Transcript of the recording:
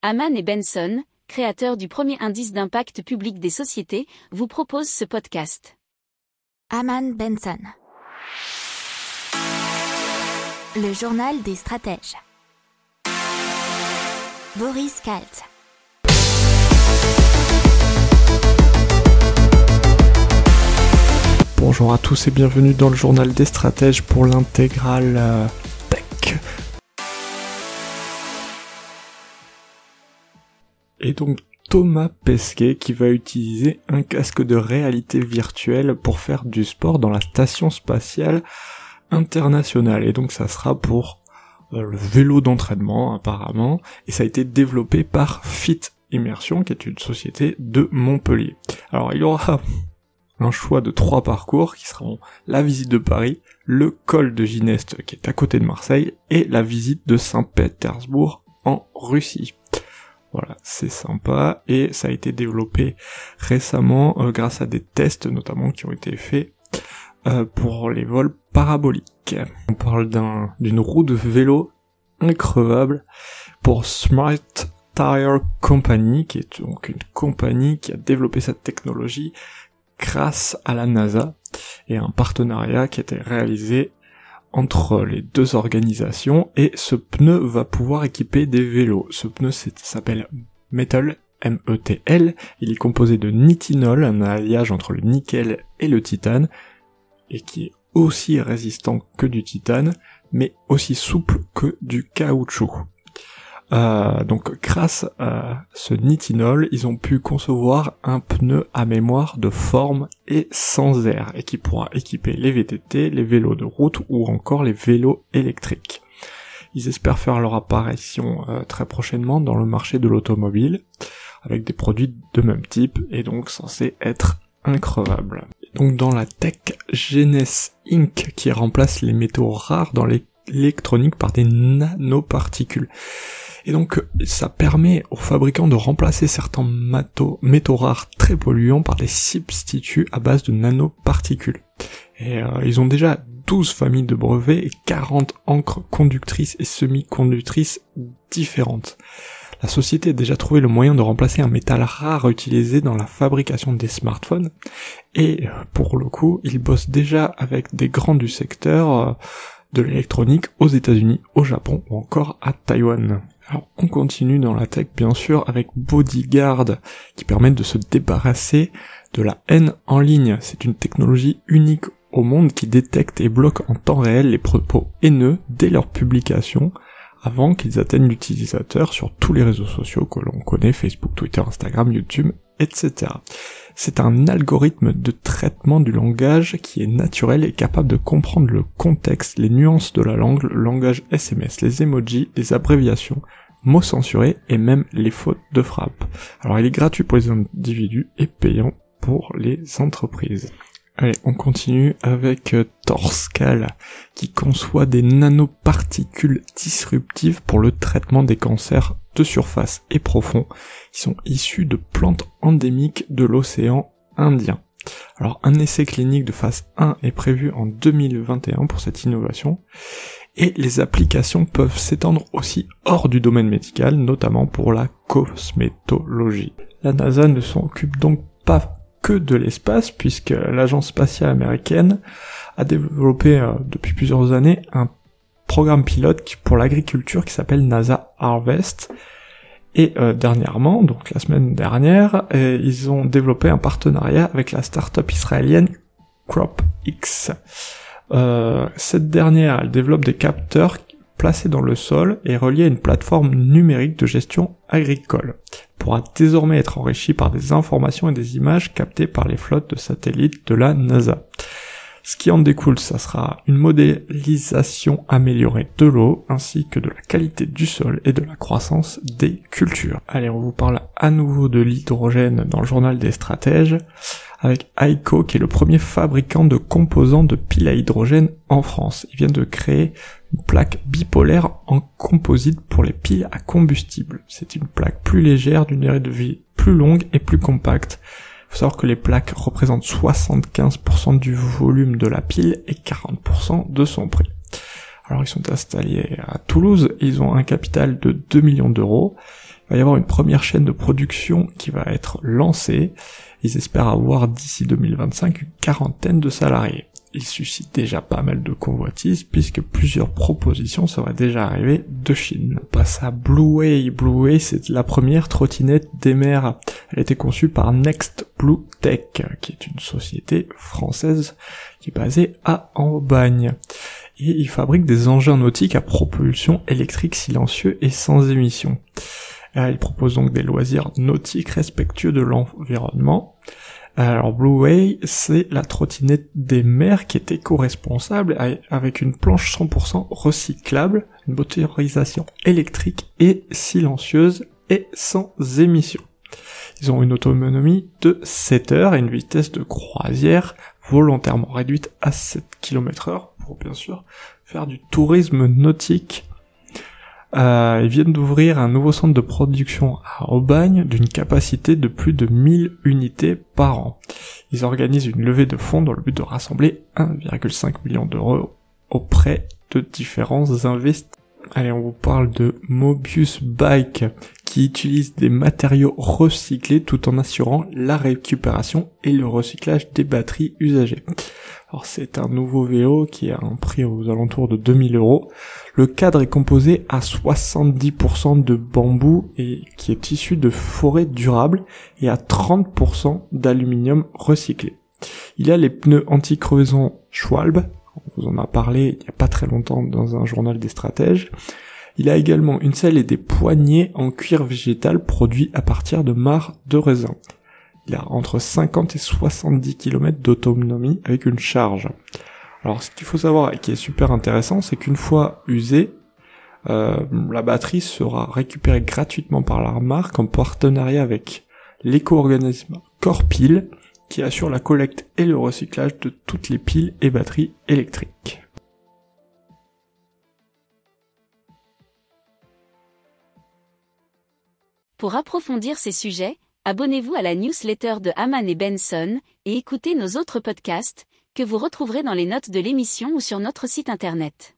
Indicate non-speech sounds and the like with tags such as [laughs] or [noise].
Haman et Benson, créateurs du premier indice d'impact public des sociétés, vous proposent ce podcast. Haman Benson. Le journal des stratèges. Boris Kalt. Bonjour à tous et bienvenue dans le journal des stratèges pour l'intégrale Et donc Thomas Pesquet qui va utiliser un casque de réalité virtuelle pour faire du sport dans la station spatiale internationale. Et donc ça sera pour euh, le vélo d'entraînement apparemment. Et ça a été développé par Fit Immersion qui est une société de Montpellier. Alors il y aura [laughs] un choix de trois parcours qui seront la visite de Paris, le col de Gineste qui est à côté de Marseille et la visite de Saint-Pétersbourg en Russie. Voilà, c'est sympa et ça a été développé récemment euh, grâce à des tests notamment qui ont été faits euh, pour les vols paraboliques. On parle d'une roue de vélo increvable pour Smart Tire Company, qui est donc une compagnie qui a développé cette technologie grâce à la NASA et un partenariat qui a été réalisé entre les deux organisations et ce pneu va pouvoir équiper des vélos. Ce pneu s'appelle Metal M-E-T-L, il est composé de nitinol, un alliage entre le nickel et le titane, et qui est aussi résistant que du titane, mais aussi souple que du caoutchouc. Euh, donc grâce à ce nitinol, ils ont pu concevoir un pneu à mémoire de forme et sans air, et qui pourra équiper les VTT, les vélos de route ou encore les vélos électriques. Ils espèrent faire leur apparition euh, très prochainement dans le marché de l'automobile, avec des produits de même type, et donc censés être increvables. Donc dans la tech Genes Inc. qui remplace les métaux rares dans l'électronique par des nanoparticules. Et donc ça permet aux fabricants de remplacer certains métaux, rares très polluants par des substituts à base de nanoparticules. Et euh, ils ont déjà 12 familles de brevets et 40 encres conductrices et semi-conductrices différentes. La société a déjà trouvé le moyen de remplacer un métal rare utilisé dans la fabrication des smartphones, et euh, pour le coup, ils bossent déjà avec des grands du secteur euh, de l'électronique aux États-Unis, au Japon ou encore à Taïwan. Alors on continue dans la tech bien sûr avec Bodyguard qui permet de se débarrasser de la haine en ligne. C'est une technologie unique au monde qui détecte et bloque en temps réel les propos haineux dès leur publication avant qu'ils atteignent l'utilisateur sur tous les réseaux sociaux que l'on connaît, Facebook, Twitter, Instagram, YouTube, etc. C'est un algorithme de traitement du langage qui est naturel et capable de comprendre le contexte, les nuances de la langue, le langage SMS, les emojis, les abréviations, mots censurés et même les fautes de frappe. Alors il est gratuit pour les individus et payant pour les entreprises. Allez, on continue avec euh, Torscal, qui conçoit des nanoparticules disruptives pour le traitement des cancers de surface et profonds, qui sont issus de plantes endémiques de l'océan Indien. Alors un essai clinique de phase 1 est prévu en 2021 pour cette innovation, et les applications peuvent s'étendre aussi hors du domaine médical, notamment pour la cosmétologie. La NASA ne s'occupe donc pas que de l'espace, puisque l'agence spatiale américaine a développé euh, depuis plusieurs années un programme pilote pour l'agriculture qui s'appelle NASA Harvest. Et euh, dernièrement, donc la semaine dernière, euh, ils ont développé un partenariat avec la start-up israélienne CropX. Cette dernière, elle développe des capteurs placés dans le sol et reliés à une plateforme numérique de gestion agricole, pourra désormais être enrichi par des informations et des images captées par les flottes de satellites de la NASA. Ce qui en découle, ça sera une modélisation améliorée de l'eau, ainsi que de la qualité du sol et de la croissance des cultures. Allez, on vous parle à nouveau de l'hydrogène dans le journal des stratèges avec Aiko qui est le premier fabricant de composants de piles à hydrogène en France. Il vient de créer une plaque bipolaire en composite pour les piles à combustible. C'est une plaque plus légère, d'une durée de vie plus longue et plus compacte. Il faut savoir que les plaques représentent 75% du volume de la pile et 40% de son prix. Alors ils sont installés à Toulouse, ils ont un capital de 2 millions d'euros Il va y avoir une première chaîne de production qui va être lancée. Ils espèrent avoir d'ici 2025 une quarantaine de salariés. Il suscite déjà pas mal de convoitises puisque plusieurs propositions seraient déjà arrivées de Chine. On passe à Blueway. Blueway, c'est la première trottinette des mers. Elle a été conçue par Next Blue Tech, qui est une société française qui est basée à Ambagne. Et il fabrique des engins nautiques à propulsion électrique silencieux et sans émission. Il propose donc des loisirs nautiques respectueux de l'environnement. Alors Blueway, c'est la trottinette des mers qui est éco-responsable avec une planche 100% recyclable, une motorisation électrique et silencieuse et sans émission. Ils ont une autonomie de 7 heures et une vitesse de croisière volontairement réduite à 7 km heure pour bien sûr faire du tourisme nautique euh, ils viennent d'ouvrir un nouveau centre de production à Aubagne d'une capacité de plus de 1000 unités par an. Ils organisent une levée de fonds dans le but de rassembler 1,5 million d'euros auprès de différents investisseurs. Allez, on vous parle de Mobius Bike, qui utilise des matériaux recyclés tout en assurant la récupération et le recyclage des batteries usagées. Alors c'est un nouveau vélo qui a un prix aux alentours de 2000 euros. Le cadre est composé à 70% de bambou et qui est issu de forêts durables et à 30% d'aluminium recyclé. Il a les pneus anti-crevaison Schwalbe, vous en a parlé il n'y a pas très longtemps dans un journal des stratèges. Il a également une selle et des poignées en cuir végétal produits à partir de mares de raisin. Il a entre 50 et 70 km d'autonomie avec une charge. Alors ce qu'il faut savoir et qui est super intéressant, c'est qu'une fois usé, euh, la batterie sera récupérée gratuitement par la marque en partenariat avec l'éco-organisme Corpil qui assure la collecte et le recyclage de toutes les piles et batteries électriques. Pour approfondir ces sujets, abonnez-vous à la newsletter de Haman et Benson et écoutez nos autres podcasts que vous retrouverez dans les notes de l'émission ou sur notre site internet.